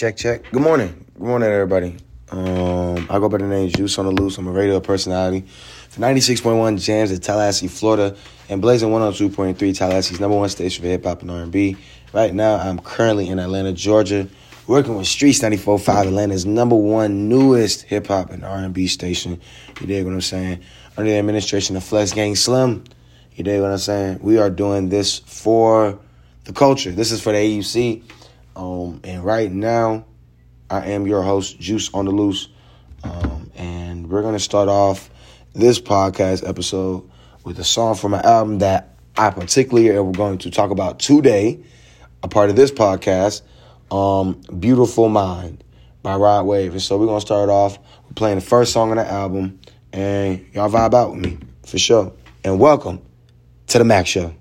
Check, check. Good morning. Good morning, everybody. Um, I go by the name Juice on the Loose. I'm a radio personality for 96.1 Jams in Tallahassee, Florida, and Blazing 102.3 Tallahassee's number one station for hip hop and R&B. Right now, I'm currently in Atlanta, Georgia, working with Streets 94.5, Atlanta's number one newest hip hop and R&B station. You dig what I'm saying? Under the administration of Flex Gang Slim. You dig what I'm saying? We are doing this for the culture. This is for the AUC. Um, and right now, I am your host, Juice on the Loose. Um, and we're going to start off this podcast episode with a song from an album that I particularly am going to talk about today, a part of this podcast, um, Beautiful Mind by Rod Wave. And so we're going to start off playing the first song on the album, and y'all vibe out with me for sure. And welcome to the Mac Show.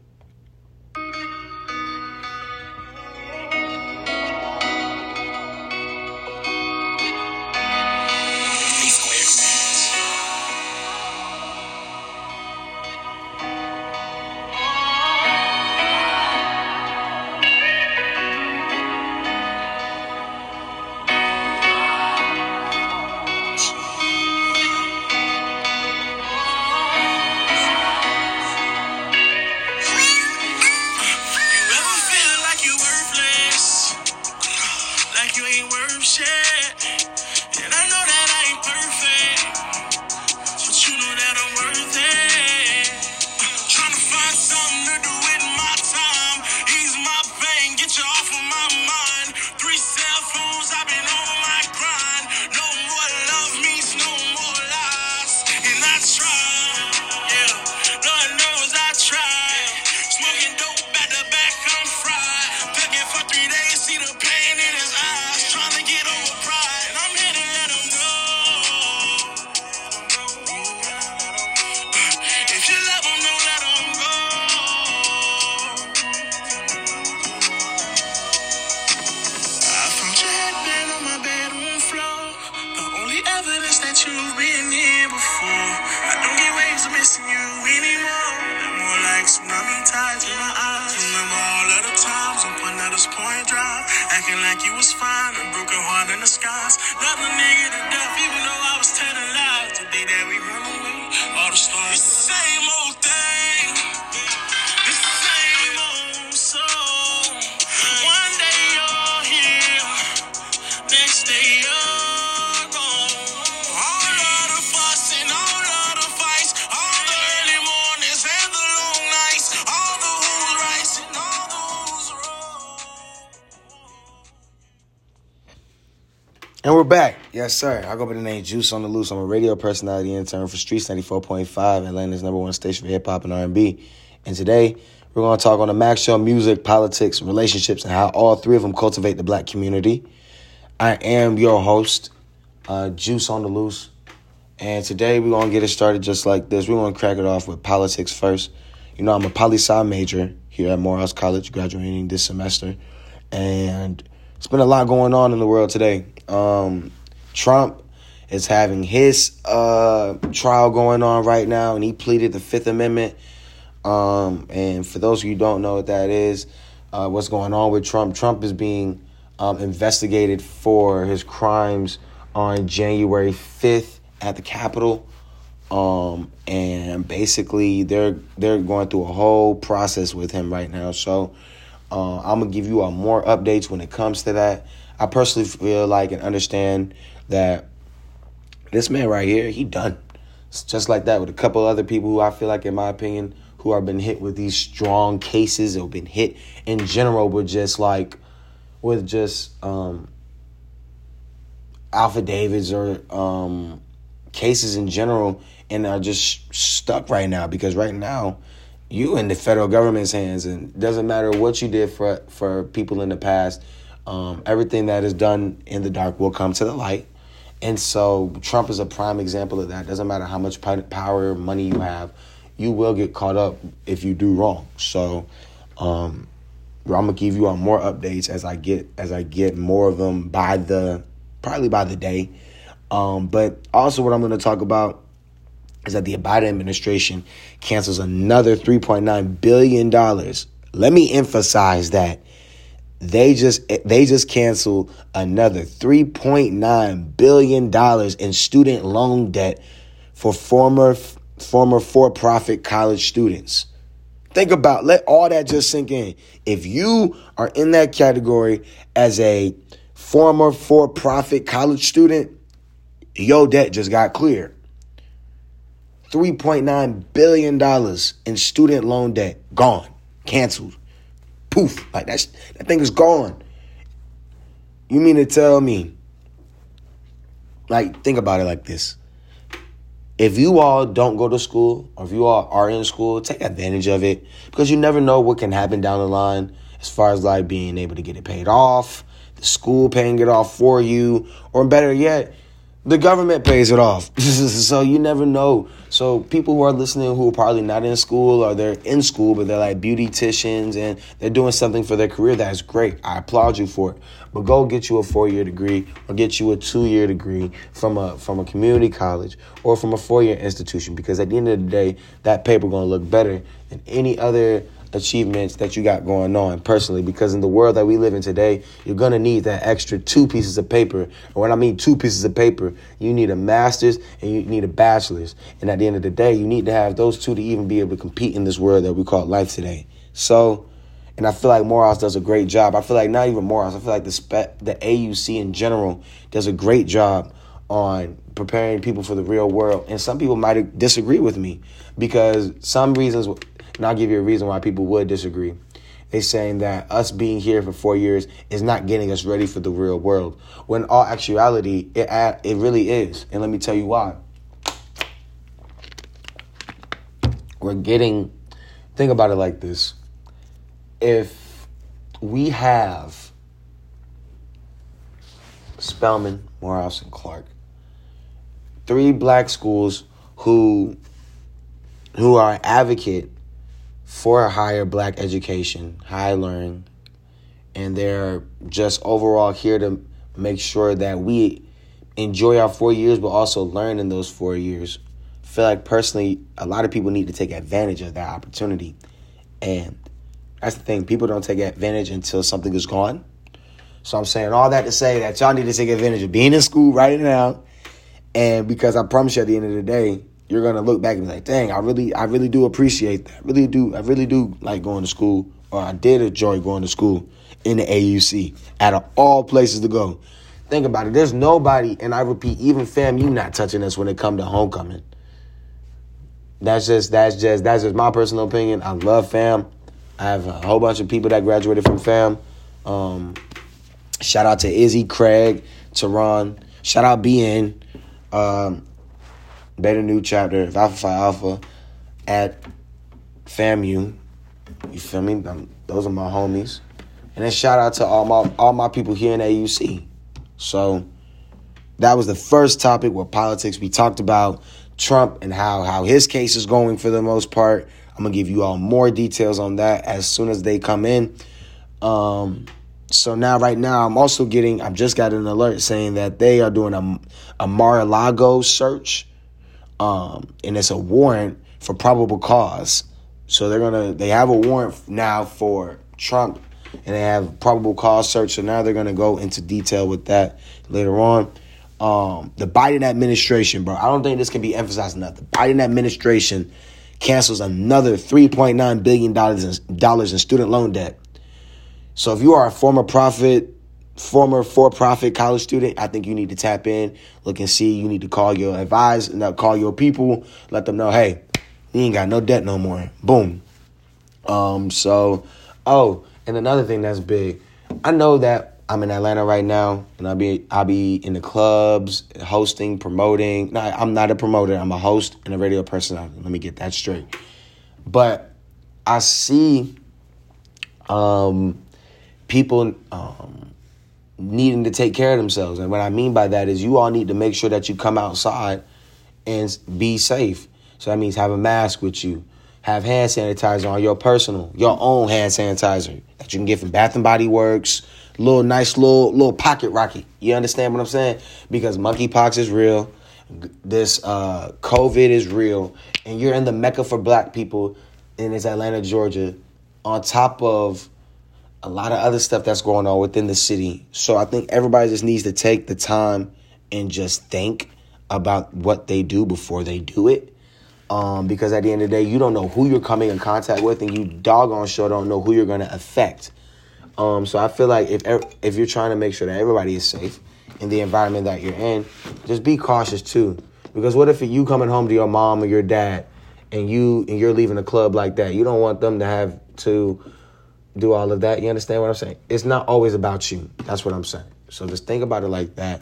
And we're back. Yes, sir. I go by the name Juice on the Loose. I'm a radio personality intern for Streets 94.5, Atlanta's number one station for hip hop and R&B. And today, we're going to talk on the Max Show music, politics, relationships, and how all three of them cultivate the black community. I am your host, uh, Juice on the Loose. And today, we're going to get it started just like this. We're going to crack it off with politics first. You know, I'm a poli sci major here at Morehouse College, graduating this semester. And it's been a lot going on in the world today. Um, Trump is having his uh, trial going on right now, and he pleaded the Fifth Amendment. Um, and for those of you who don't know what that is, uh, what's going on with Trump? Trump is being um, investigated for his crimes on January 5th at the Capitol. Um, and basically they're they're going through a whole process with him right now. So uh, I'm gonna give you uh, more updates when it comes to that. I personally feel like and understand that this man right here, he done. It's just like that with a couple other people who I feel like, in my opinion, who have been hit with these strong cases or been hit in general with just like with just um affidavits or um cases in general and are just stuck right now because right now you in the federal government's hands and doesn't matter what you did for for people in the past um, everything that is done in the dark will come to the light. And so trump is a prime example of that. Doesn't matter how much power or money you have you will get caught up if you do wrong. So um, i'm gonna give you on more updates as i get as i get more of them by the probably by the day. Um, but also what i'm gonna talk about is that the Biden administration cancels another $3.9 billion. Let me emphasize that they just they just canceled another 3.9 billion dollars in student loan debt for former former for-profit college students. Think about let all that just sink in. If you are in that category as a former for-profit college student, your debt just got cleared. $3.9 billion in student loan debt gone, canceled. Poof, like that's that thing is gone. You mean to tell me, like, think about it like this. If you all don't go to school, or if you all are in school, take advantage of it because you never know what can happen down the line as far as like being able to get it paid off, the school paying it off for you, or better yet, the government pays it off. so you never know. So people who are listening who are probably not in school or they're in school but they're like beauticians and they're doing something for their career, that's great. I applaud you for it. But go get you a four-year degree or get you a two-year degree from a from a community college or from a four-year institution because at the end of the day, that paper to look better than any other achievements that you got going on personally because in the world that we live in today you're going to need that extra two pieces of paper and when i mean two pieces of paper you need a master's and you need a bachelor's and at the end of the day you need to have those two to even be able to compete in this world that we call life today so and I feel like Morehouse does a great job. I feel like not even Morehouse. I feel like the spe- the AUC in general does a great job on preparing people for the real world. And some people might disagree with me because some reasons and I'll give you a reason why people would disagree. They're saying that us being here for four years is not getting us ready for the real world. When all actuality, it it really is. And let me tell you why. We're getting, think about it like this. If we have Spelman, Morehouse, and Clark, three black schools who who are advocate for a higher black education, high learning, and they're just overall here to make sure that we enjoy our four years, but also learn in those four years. I feel like personally, a lot of people need to take advantage of that opportunity. And that's the thing, people don't take advantage until something is gone. So I'm saying all that to say that y'all need to take advantage of being in school right now. And because I promise you at the end of the day, you're gonna look back and be like, dang, I really, I really do appreciate that. I really do, I really do like going to school, or I did enjoy going to school in the AUC out of all places to go. Think about it. There's nobody, and I repeat, even fam, you not touching us when it come to homecoming. That's just, that's just, that's just my personal opinion. I love fam. I have a whole bunch of people that graduated from fam. Um, shout out to Izzy, Craig, Teron. Shout out BN. Um, Beta Nu chapter of Alpha Phi Alpha at FAMU. You feel me? Um, those are my homies. And then shout out to all my all my people here in AUC. So that was the first topic where politics. We talked about Trump and how how his case is going for the most part. I'm gonna give you all more details on that as soon as they come in. Um, so now, right now, I'm also getting. I've just got an alert saying that they are doing a a Mar-a-Lago search um, and it's a warrant for probable cause. So they're gonna they have a warrant now for Trump, and they have probable cause search. So now they're gonna go into detail with that later on. Um, the Biden administration, bro. I don't think this can be emphasized enough. The Biden administration cancels another three point nine billion dollars in dollars in student loan debt. So if you are a former prophet former for-profit college student, I think you need to tap in, look and see. You need to call your advisor, not call your people, let them know, hey, you ain't got no debt no more. Boom. Um. So, oh, and another thing that's big, I know that I'm in Atlanta right now, and I'll be I'll be in the clubs, hosting, promoting. No, I'm not a promoter. I'm a host and a radio personality. Let me get that straight. But I see, um, people, um needing to take care of themselves. And what I mean by that is you all need to make sure that you come outside and be safe. So that means have a mask with you, have hand sanitizer on your personal, your own hand sanitizer that you can get from Bath and Body Works, little nice little little pocket rocket. You understand what I'm saying? Because monkeypox is real, this uh, COVID is real, and you're in the mecca for black people, and it's Atlanta, Georgia, on top of a lot of other stuff that's going on within the city. So I think everybody just needs to take the time and just think about what they do before they do it. Um, because at the end of the day, you don't know who you're coming in contact with, and you doggone sure don't know who you're going to affect. Um, so I feel like if if you're trying to make sure that everybody is safe in the environment that you're in, just be cautious too. Because what if you coming home to your mom or your dad, and you and you're leaving a club like that? You don't want them to have to do all of that. You understand what I'm saying? It's not always about you. That's what I'm saying. So just think about it like that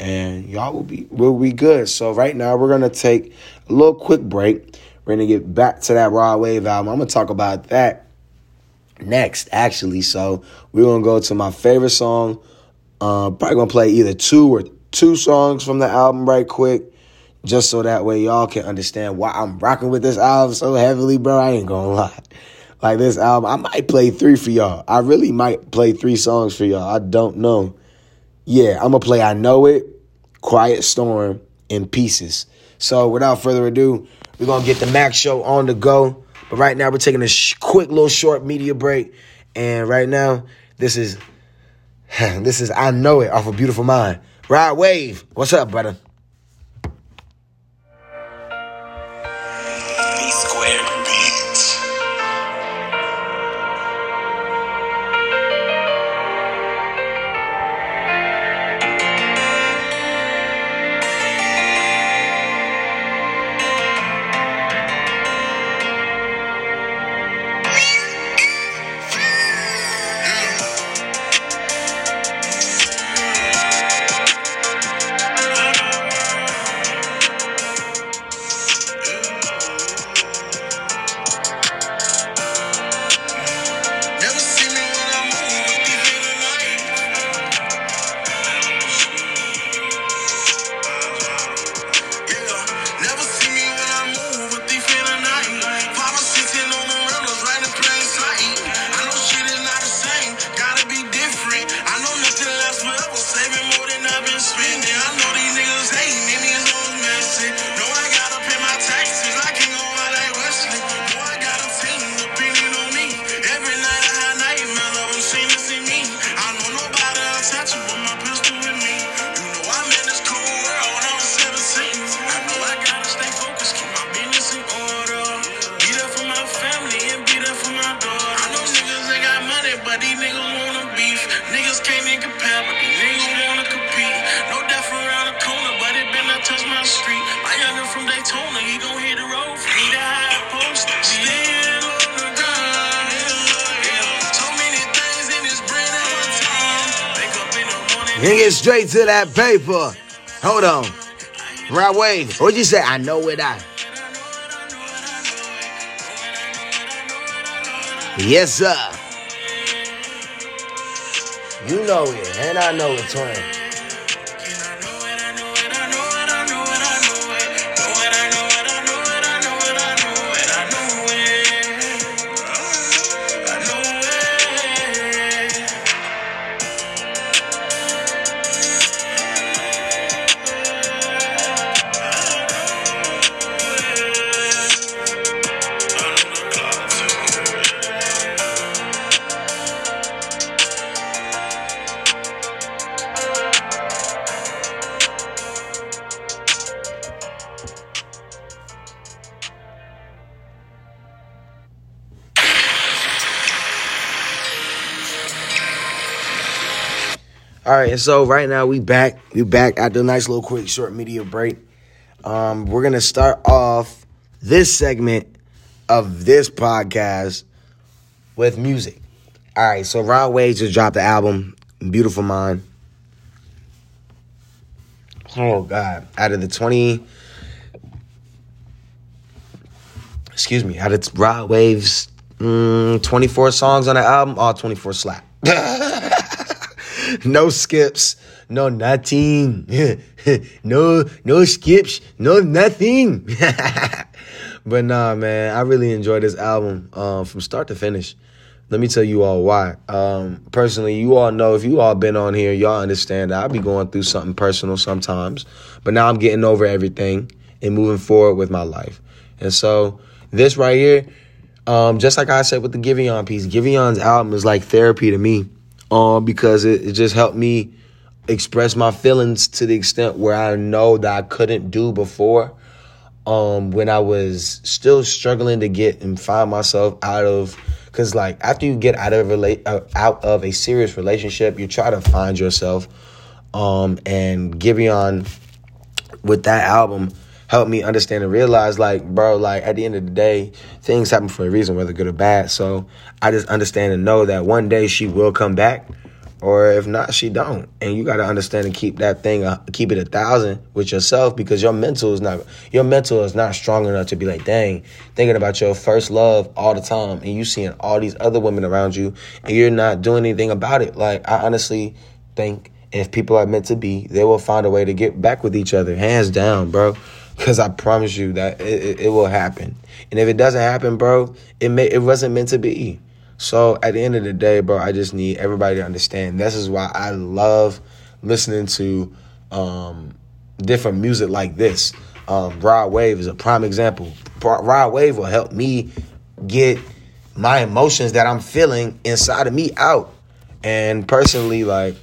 and y'all will be will be good. So right now we're gonna take a little quick break. We're gonna get back to that Rod Wave album. I'm gonna talk about that next, actually. So we're gonna go to my favorite song. Uh, probably gonna play either two or two songs from the album right quick, just so that way y'all can understand why I'm rocking with this album so heavily, bro. I ain't gonna lie. Like this album, I might play three for y'all. I really might play three songs for y'all. I don't know yeah, I'm gonna play I Know It, Quiet Storm, and Pieces. So without further ado, we're gonna get the Max Show on the go. But right now, we're taking a sh- quick little short media break, and right now, this is this is I Know It off a of Beautiful Mind. Rod Wave, what's up, brother? And get straight to that paper. Hold on. Right way. What'd you say? I know it I. Yes, sir. You know it, and I know it, twin. Right, and so right now we back. We back after a nice little quick short media break. Um, we're gonna start off this segment of this podcast with music. All right, so Rod Wave just dropped the album "Beautiful Mind." Oh God! Out of the twenty, excuse me, out of Rod Wave's mm, twenty-four songs on the album, all twenty-four slap. no skips, no nothing, no no skips, no nothing. but nah, man, I really enjoyed this album um, from start to finish. Let me tell you all why. Um, personally, you all know if you all been on here, y'all understand that I be going through something personal sometimes. But now I'm getting over everything and moving forward with my life. And so this right here, Um, just like I said with the Giveon piece, Giveon's album is like therapy to me, um, because it, it just helped me express my feelings to the extent where I know that I couldn't do before. Um, when I was still struggling to get and find myself out of, cause like after you get out of relate uh, out of a serious relationship, you try to find yourself. Um, and Giveon with that album helped me understand and realize like bro like at the end of the day things happen for a reason whether good or bad. So i just understand and know that one day she will come back or if not she don't. And you got to understand and keep that thing uh, keep it a thousand with yourself because your mental is not your mental is not strong enough to be like dang thinking about your first love all the time and you seeing all these other women around you and you're not doing anything about it. Like i honestly think if people are meant to be they will find a way to get back with each other hands down bro because I promise you that it, it, it, will happen. And if it doesn't happen, bro, it may it wasn't meant to be. So at the end of the day, bro, I just need everybody to understand. This is why I love listening to um, different music like this. Um, Rod Wave is a prime example. Rod Wave will help me get my emotions that I'm feeling inside of me out. And personally, like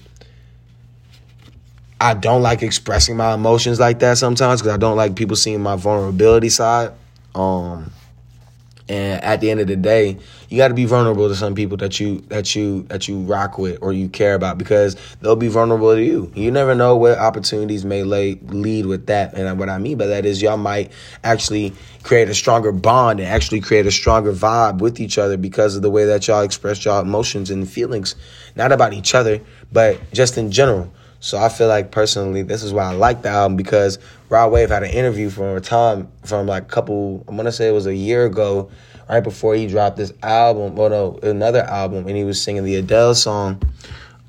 I don't like expressing my emotions like that sometimes because I don't like people seeing my vulnerability side. Um, and at the end of the day, you got to be vulnerable to some people that you that you that you rock with or you care about because they'll be vulnerable to you. You never know what opportunities may lay, lead with that. And what I mean by that is y'all might actually create a stronger bond and actually create a stronger vibe with each other because of the way that y'all express y'all emotions and feelings, not about each other, but just in general. So I feel like personally, this is why I like the album because Rod Wave had an interview from a time from like a couple. I'm gonna say it was a year ago, right before he dropped this album. Well, no, another album, and he was singing the Adele song.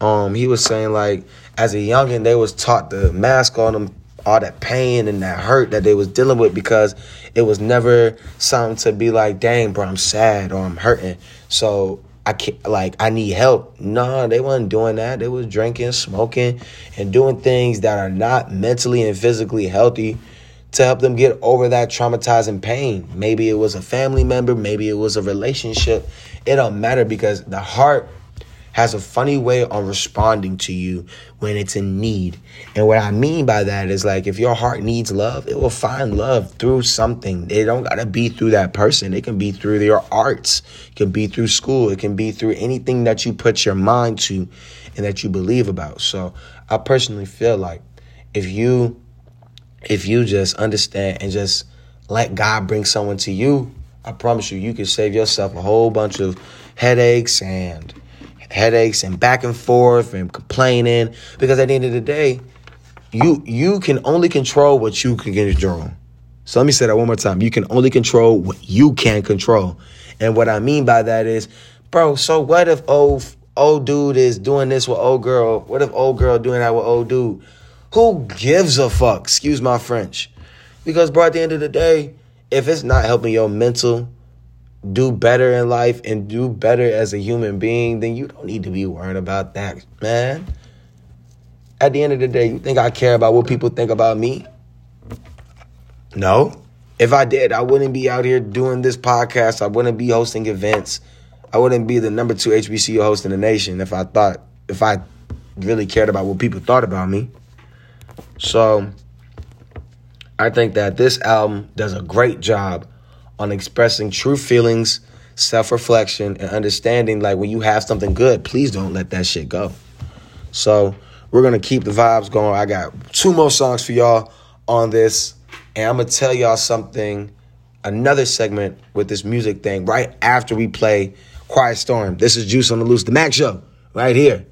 Um, he was saying like as a youngin, they was taught to mask on them all that pain and that hurt that they was dealing with because it was never something to be like, dang, bro, I'm sad or I'm hurting. So I can't like I need help. No, they wasn't doing that. They was drinking, smoking, and doing things that are not mentally and physically healthy to help them get over that traumatizing pain. Maybe it was a family member, maybe it was a relationship. It don't matter because the heart has a funny way on responding to you when it's in need. And what I mean by that is like if your heart needs love, it will find love through something. It don't gotta be through that person. It can be through your arts. It can be through school. It can be through anything that you put your mind to and that you believe about. So I personally feel like if you if you just understand and just let God bring someone to you, I promise you, you can save yourself a whole bunch of headaches and headaches and back and forth and complaining. Because at the end of the day you you can only control what you can control. So let me say that one more time. You can only control what you can control. And what i mean by that is bro so what if old old dude is doing this with old girl? What if old girl doing that with old dude? Who gives a fuck? Excuse my french. Because bro at the end of the day if it's not helping your mental do better in life and do better as a human being, then you don't need to be worrying about that, man. At the end of the day, you think I care about what people think about me? No. If I did, I wouldn't be out here doing this podcast. I wouldn't be hosting events. I wouldn't be the number two HBCU host in the nation if I thought, if I really cared about what people thought about me. So, I think that this album does a great job on expressing true feelings, self reflection, and understanding. Like when you have something good, please don't let that shit go. So we're gonna keep the vibes going. I got two more songs for y'all on this, and I'm gonna tell y'all something. Another segment with this music thing right after we play Quiet Storm. This is Juice on the Loose, the Mac Show, right here.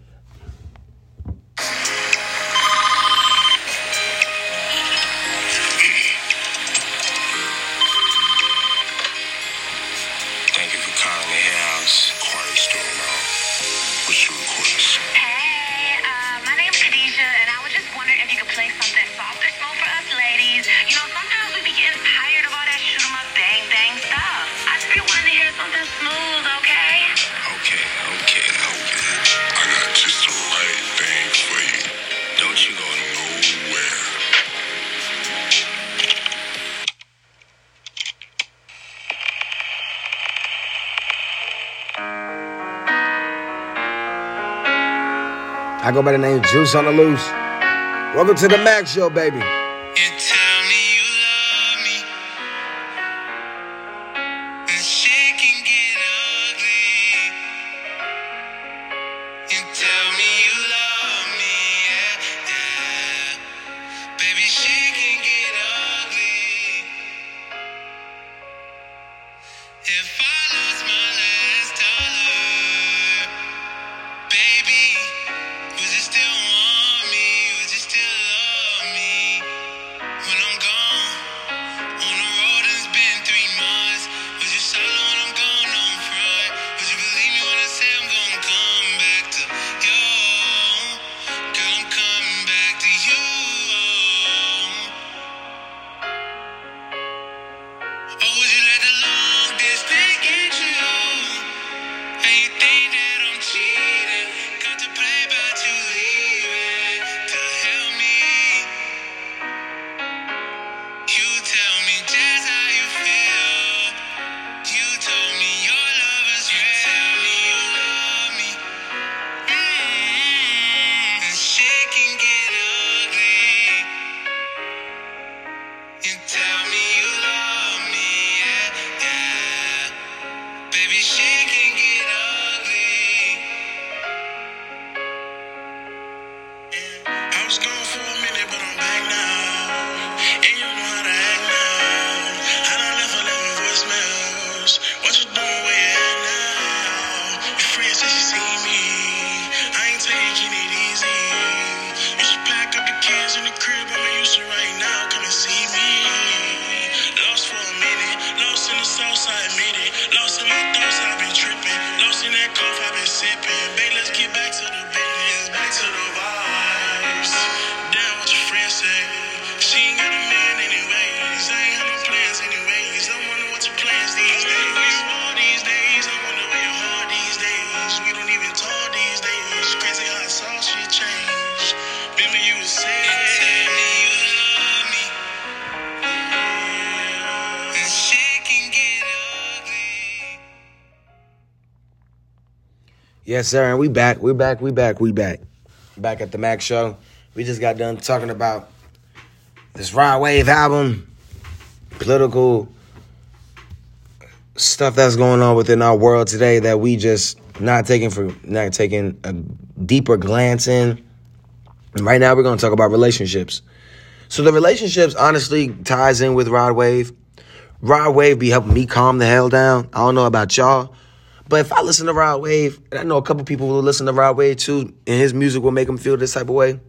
Go by the name Juice on the Loose. Welcome to the Max Show, baby. Yes, sir. And we back. We back. We back. We back. Back at the Mac Show. We just got done talking about this Rod Wave album, political stuff that's going on within our world today that we just not taking for not taking a deeper glance in. And right now we're going to talk about relationships. So the relationships honestly ties in with Rod Wave. Rod Wave be helping me calm the hell down. I don't know about y'all. But if I listen to Rod Wave, and I know a couple people who listen to Rod Wave too, and his music will make them feel this type of way,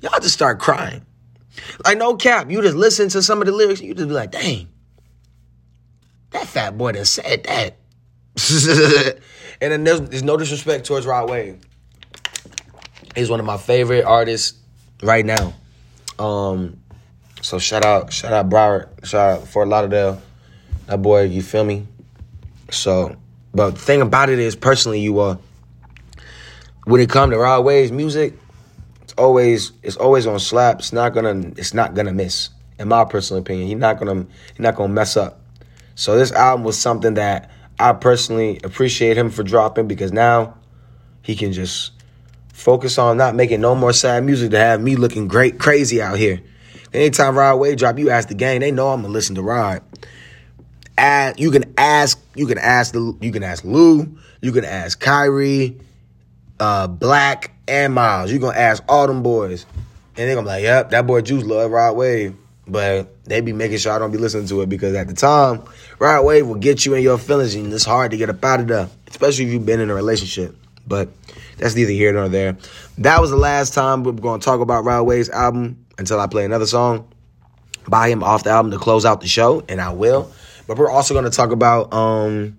y'all just start crying. Like no cap, you just listen to some of the lyrics, you just be like, dang, that fat boy done said that. and then there's, there's no disrespect towards Rod Wave. He's one of my favorite artists right now. Um, so shout out, shout out Broward, shout out Fort Lauderdale. That boy, you feel me? So, but the thing about it is, personally, you are. When it comes to Rod Wave's music, it's always it's always gonna slap. It's not gonna it's not gonna miss. In my personal opinion, he's not gonna he's not gonna mess up. So this album was something that I personally appreciate him for dropping because now he can just focus on not making no more sad music to have me looking great crazy out here. Anytime Rod Wave drop, you ask the gang, they know I'm gonna listen to Rod. Ask, you can ask, you can ask the, you can ask Lou, you can ask Kyrie, uh, Black, and Miles. You gonna ask all them boys, and they gonna be like, "Yep, that boy Juice love Rod Wave," but they be making sure I don't be listening to it because at the time, Rod Wave will get you in your feelings, and it's hard to get up out of there, especially if you've been in a relationship. But that's neither here nor there. That was the last time we're gonna talk about Rod Wave's album until I play another song by him off the album to close out the show, and I will. But we're also gonna talk about um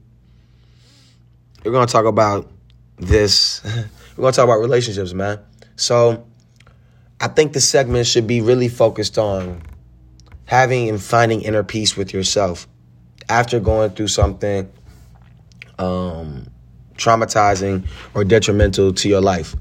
we're gonna talk about this. we're gonna talk about relationships, man. So I think the segment should be really focused on having and finding inner peace with yourself after going through something um traumatizing or detrimental to your life.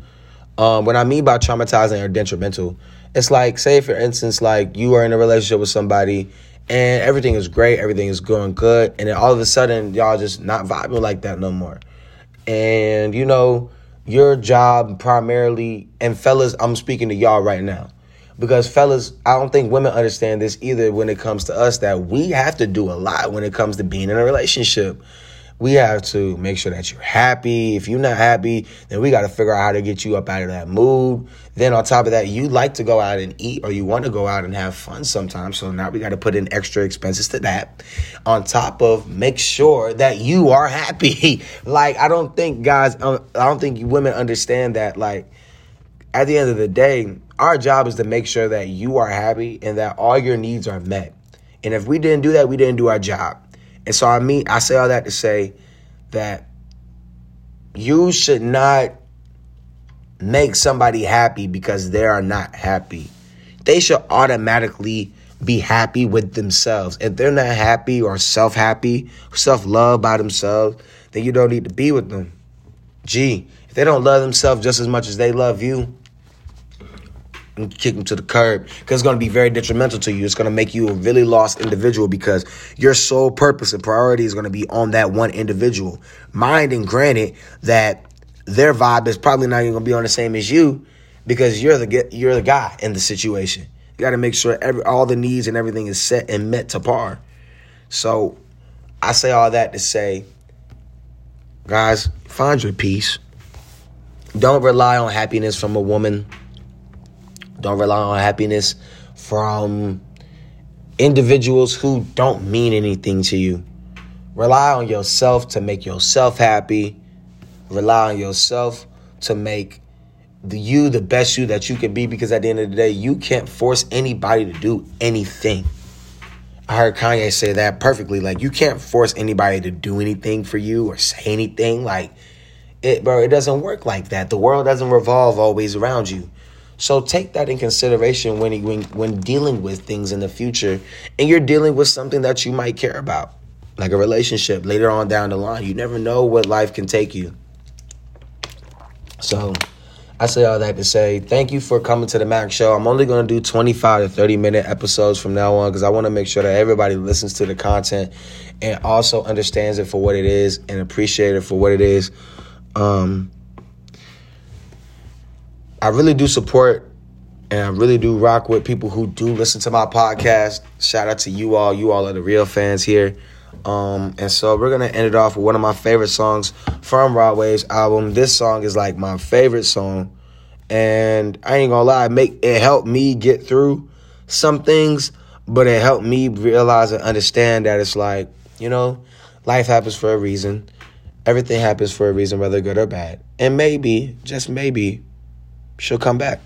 Um, what I mean by traumatizing or detrimental, it's like, say, for instance, like you are in a relationship with somebody and everything is great, everything is going good, and then all of a sudden, y'all just not vibing like that no more. And you know, your job primarily, and fellas, I'm speaking to y'all right now. Because fellas, I don't think women understand this either when it comes to us that we have to do a lot when it comes to being in a relationship. We have to make sure that you're happy. If you're not happy, then we got to figure out how to get you up out of that mood. Then on top of that, you like to go out and eat or you want to go out and have fun sometimes. So now we got to put in extra expenses to that. On top of make sure that you are happy. like I don't think guys, um, I don't think women understand that. Like at the end of the day, our job is to make sure that you are happy and that all your needs are met. And if we didn't do that, we didn't do our job. And so I mean, I say all that to say that you should not make somebody happy because they are not happy. They should automatically be happy with themselves. If they're not happy or self happy, self love by themselves, then you don't need to be with them. Gee, if they don't love themselves just as much as they love you, and kick them to the curb because it's going to be very detrimental to you. It's going to make you a really lost individual because your sole purpose and priority is going to be on that one individual. Mind and granted that their vibe is probably not even going to be on the same as you because you're the you're the guy in the situation. You got to make sure every all the needs and everything is set and met to par. So I say all that to say, guys, find your peace. Don't rely on happiness from a woman don't rely on happiness from individuals who don't mean anything to you. Rely on yourself to make yourself happy. Rely on yourself to make the you the best you that you can be because at the end of the day, you can't force anybody to do anything. I heard Kanye say that perfectly. Like you can't force anybody to do anything for you or say anything. Like it, bro, it doesn't work like that. The world doesn't revolve always around you. So take that in consideration when, when when dealing with things in the future, and you're dealing with something that you might care about, like a relationship later on down the line. You never know what life can take you. So, I say all that to say thank you for coming to the Mac Show. I'm only going to do 25 to 30 minute episodes from now on because I want to make sure that everybody listens to the content and also understands it for what it is and appreciate it for what it is. Um, I really do support and I really do rock with people who do listen to my podcast. Shout out to you all. You all are the real fans here. Um, and so we're gonna end it off with one of my favorite songs from Rod Wave's album. This song is like my favorite song, and I ain't gonna lie, make it helped me get through some things, but it helped me realize and understand that it's like you know, life happens for a reason. Everything happens for a reason, whether good or bad, and maybe, just maybe, she'll come back.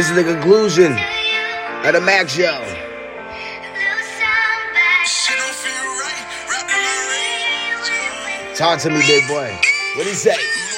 This is the conclusion of the Mac Show. Talk to me, big boy. What do you say?